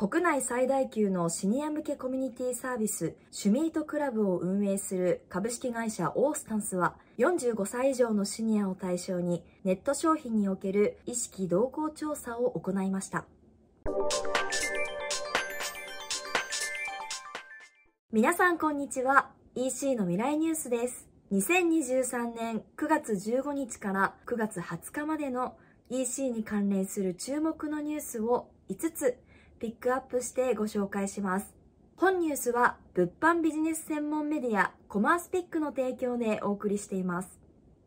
国内最大級のシニア向けコミュニティサービス、シュミートクラブを運営する株式会社オースタンスは、45歳以上のシニアを対象にネット商品における意識動向調査を行いました。皆さんこんにちは。EC の未来ニュースです。2023年9月15日から9月20日までの EC に関連する注目のニュースを5つピックアップしてご紹介します。本ニュースは物販ビジネス専門メディアコマースピックの提供でお送りしています。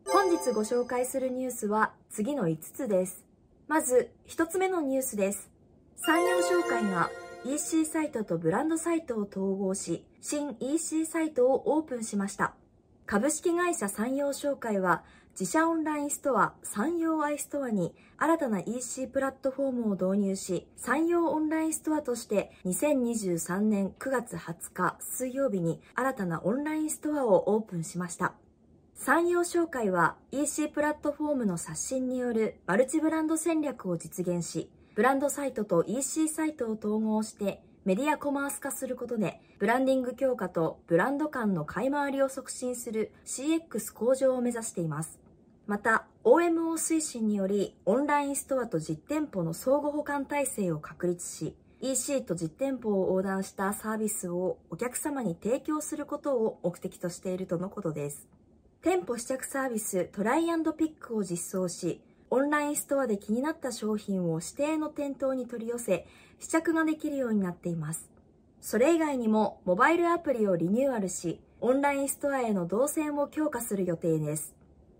本日ご紹介するニュースは次の5つです。まず1つ目のニュースです。産業紹介が EC サイトとブランドサイトを統合し、新 EC サイトをオープンしました。株式会社産業紹介は自社オンラインストア、産業アイストアに新たな EC プラットフォームを導入し、産業オンラインストアとして2023年9月20日水曜日に新たなオンラインストアをオープンしました。産業紹介は EC プラットフォームの刷新によるマルチブランド戦略を実現し、ブランドサイトと EC サイトを統合してメディアコマース化することで、ブランディング強化とブランド間の買い回りを促進する CX 向上を目指しています。また OMO 推進によりオンラインストアと実店舗の相互補完体制を確立し EC と実店舗を横断したサービスをお客様に提供することを目的としているとのことです。店舗試着サービストライアンドピックを実装しオンラインストアで気になった商品を指定の店頭に取り寄せ試着ができるようになっています。それ以外にもモバイルアプリをリニューアルしオンラインストアへの動線を強化する予定です。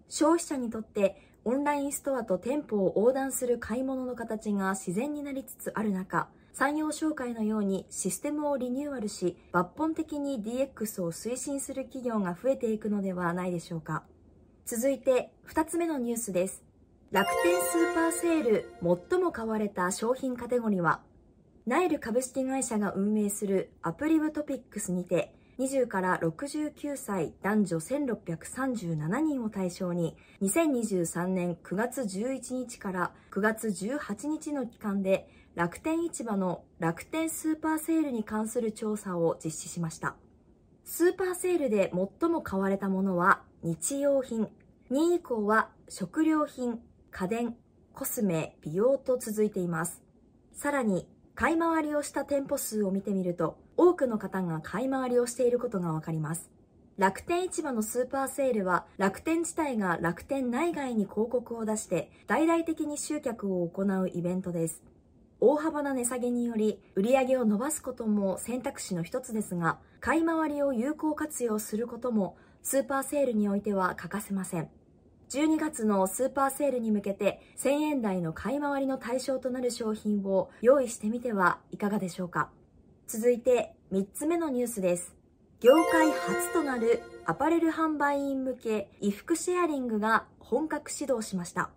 消費者にとってオンラインストアと店舗を横断する買い物の形が自然になりつつある中、産業紹介のようにシステムをリニューアルし、抜本的に DX を推進する企業が増えていくのではないでしょうか。続いて、2つ目のニュースです。楽天スーパーセール最も買われた商品カテゴリーは、ナイル株式会社が運営するアプリブトピックスにて、20から69歳男女1637人を対象に2023年9月11日から9月18日の期間で楽天市場の楽天スーパーセールに関する調査を実施しました。スーパーセールで最も買われたものは日用品、2位以降は食料品、家電、コスメ、美容と続いています。さらに買い回りをした店舗数を見てみると、多くの方が買い回りをしていることがわかります。楽天市場のスーパーセールは楽天自体が楽天内外に広告を出して大々的に集客を行うイベントです。大幅な値下げにより売り上げを伸ばすことも選択肢の一つですが、買い回りを有効活用することもスーパーセールにおいては欠かせません。12月のスーパーセールに向けて1000円台の買い回りの対象となる商品を用意してみてはいかがでしょうか続いて3つ目のニュースです業界初となるアパレル販売員向け衣服シェアリングが本格始動しました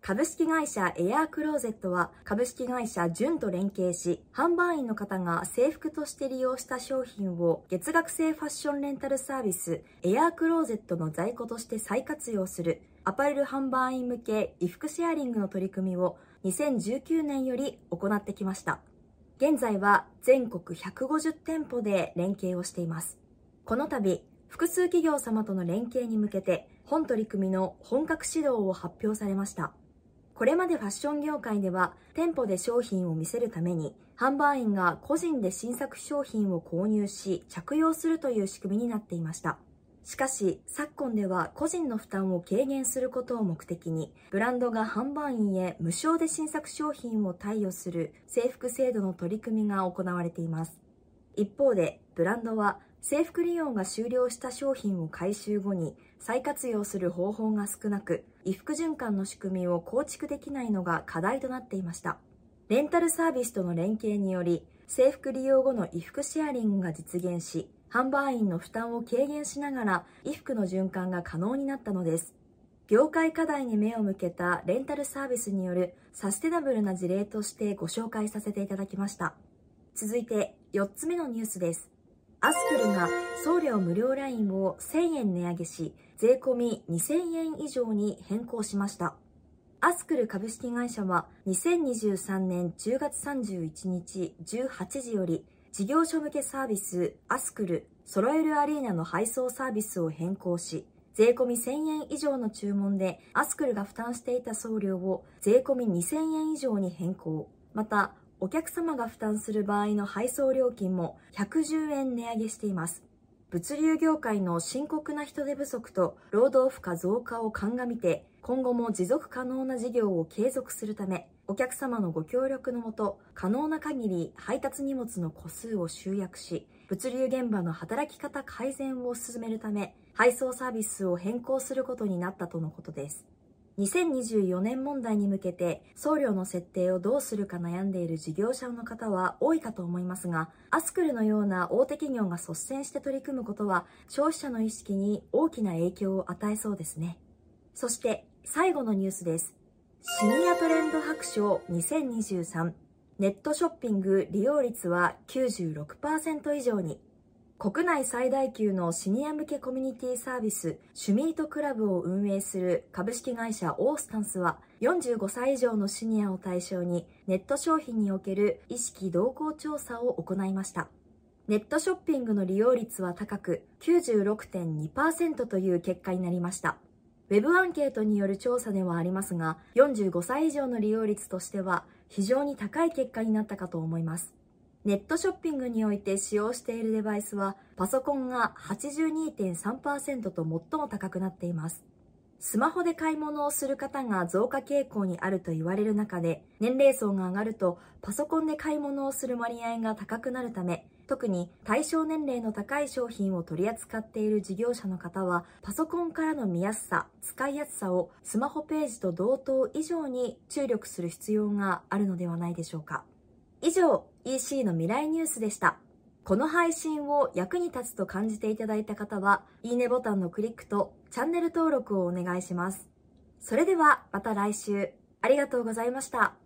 株式会社エアークローゼットは株式会社ジュンと連携し、販売員の方が制服として利用した商品を月額制ファッションレンタルサービスエアークローゼットの在庫として再活用するアパレル販売員向け衣服シェアリングの取り組みを2019年より行ってきました。現在は全国150店舗で連携をしています。この度、複数企業様との連携に向けて本取り組みの本格指導を発表されました。これまでファッション業界では店舗で商品を見せるために販売員が個人で新作商品を購入し着用するという仕組みになっていました。しかし、昨今では個人の負担を軽減することを目的に、ブランドが販売員へ無償で新作商品を貸与する制服制度の取り組みが行われています。一方で、ブランドは制服利用が終了した商品を回収後に再活用する方法が少なく、衣服循環の仕組みを構築できないのが課題となっていました。レンタルサービスとの連携により、制服利用後の衣服シェアリングが実現し、販売員の負担を軽減しながら衣服の循環が可能になったのです。業界課題に目を向けたレンタルサービスによるサステナブルな事例としてご紹介させていただきました。続いて4つ目のニュースです。アスクルが送料無料ラインを1000円値上げし、税込み2000円以上に変更しました。アスクル株式会社は2023年10月31日18時より事業所向けサービスアスクル揃えるアリーナの配送サービスを変更し、税込1000円以上の注文でアスクルが負担していた送料を税込2000円以上に変更。また、お客様が負担する場合の配送料金も110円値上げしています。物流業界の深刻な人手不足と労働負荷増加を鑑みて、今後も持続可能な事業を継続するため、お客様のご協力のもと、可能な限り配達荷物の個数を集約し、物流現場の働き方改善を進めるため、配送サービスを変更することになったとのことです。2024年問題に向けて送料の設定をどうするか悩んでいる事業者の方は多いかと思いますが、アスクルのような大手企業が率先して取り組むことは消費者の意識に大きな影響を与えそうですね。そして最後のニュースです。シニアトレンド白書2023ネットショッピング利用率は96%以上に国内最大級のシニア向けコミュニティサービス、シュミートクラブを運営する株式会社オースタンスは、45歳以上のシニアを対象にネット商品における意識動向調査を行いました。ネットショッピングの利用率は高く96.2%という結果になりました。ウェブアンケートによる調査ではありますが、45歳以上の利用率としては非常に高い結果になったかと思います。ネットショッピングにおいて使用しているデバイスは、パソコンが82.3%と最も高くなっています。スマホで買い物をする方が増加傾向にあると言われる中で、年齢層が上がるとパソコンで買い物をする割合が高くなるため、特に対象年齢の高い商品を取り扱っている事業者の方は、パソコンからの見やすさ、使いやすさをスマホページと同等以上に注力する必要があるのではないでしょうか。以上、EC の未来ニュースでした。この配信を役に立つと感じていただいた方は、いいねボタンのクリックとチャンネル登録をお願いします。それではまた来週。ありがとうございました。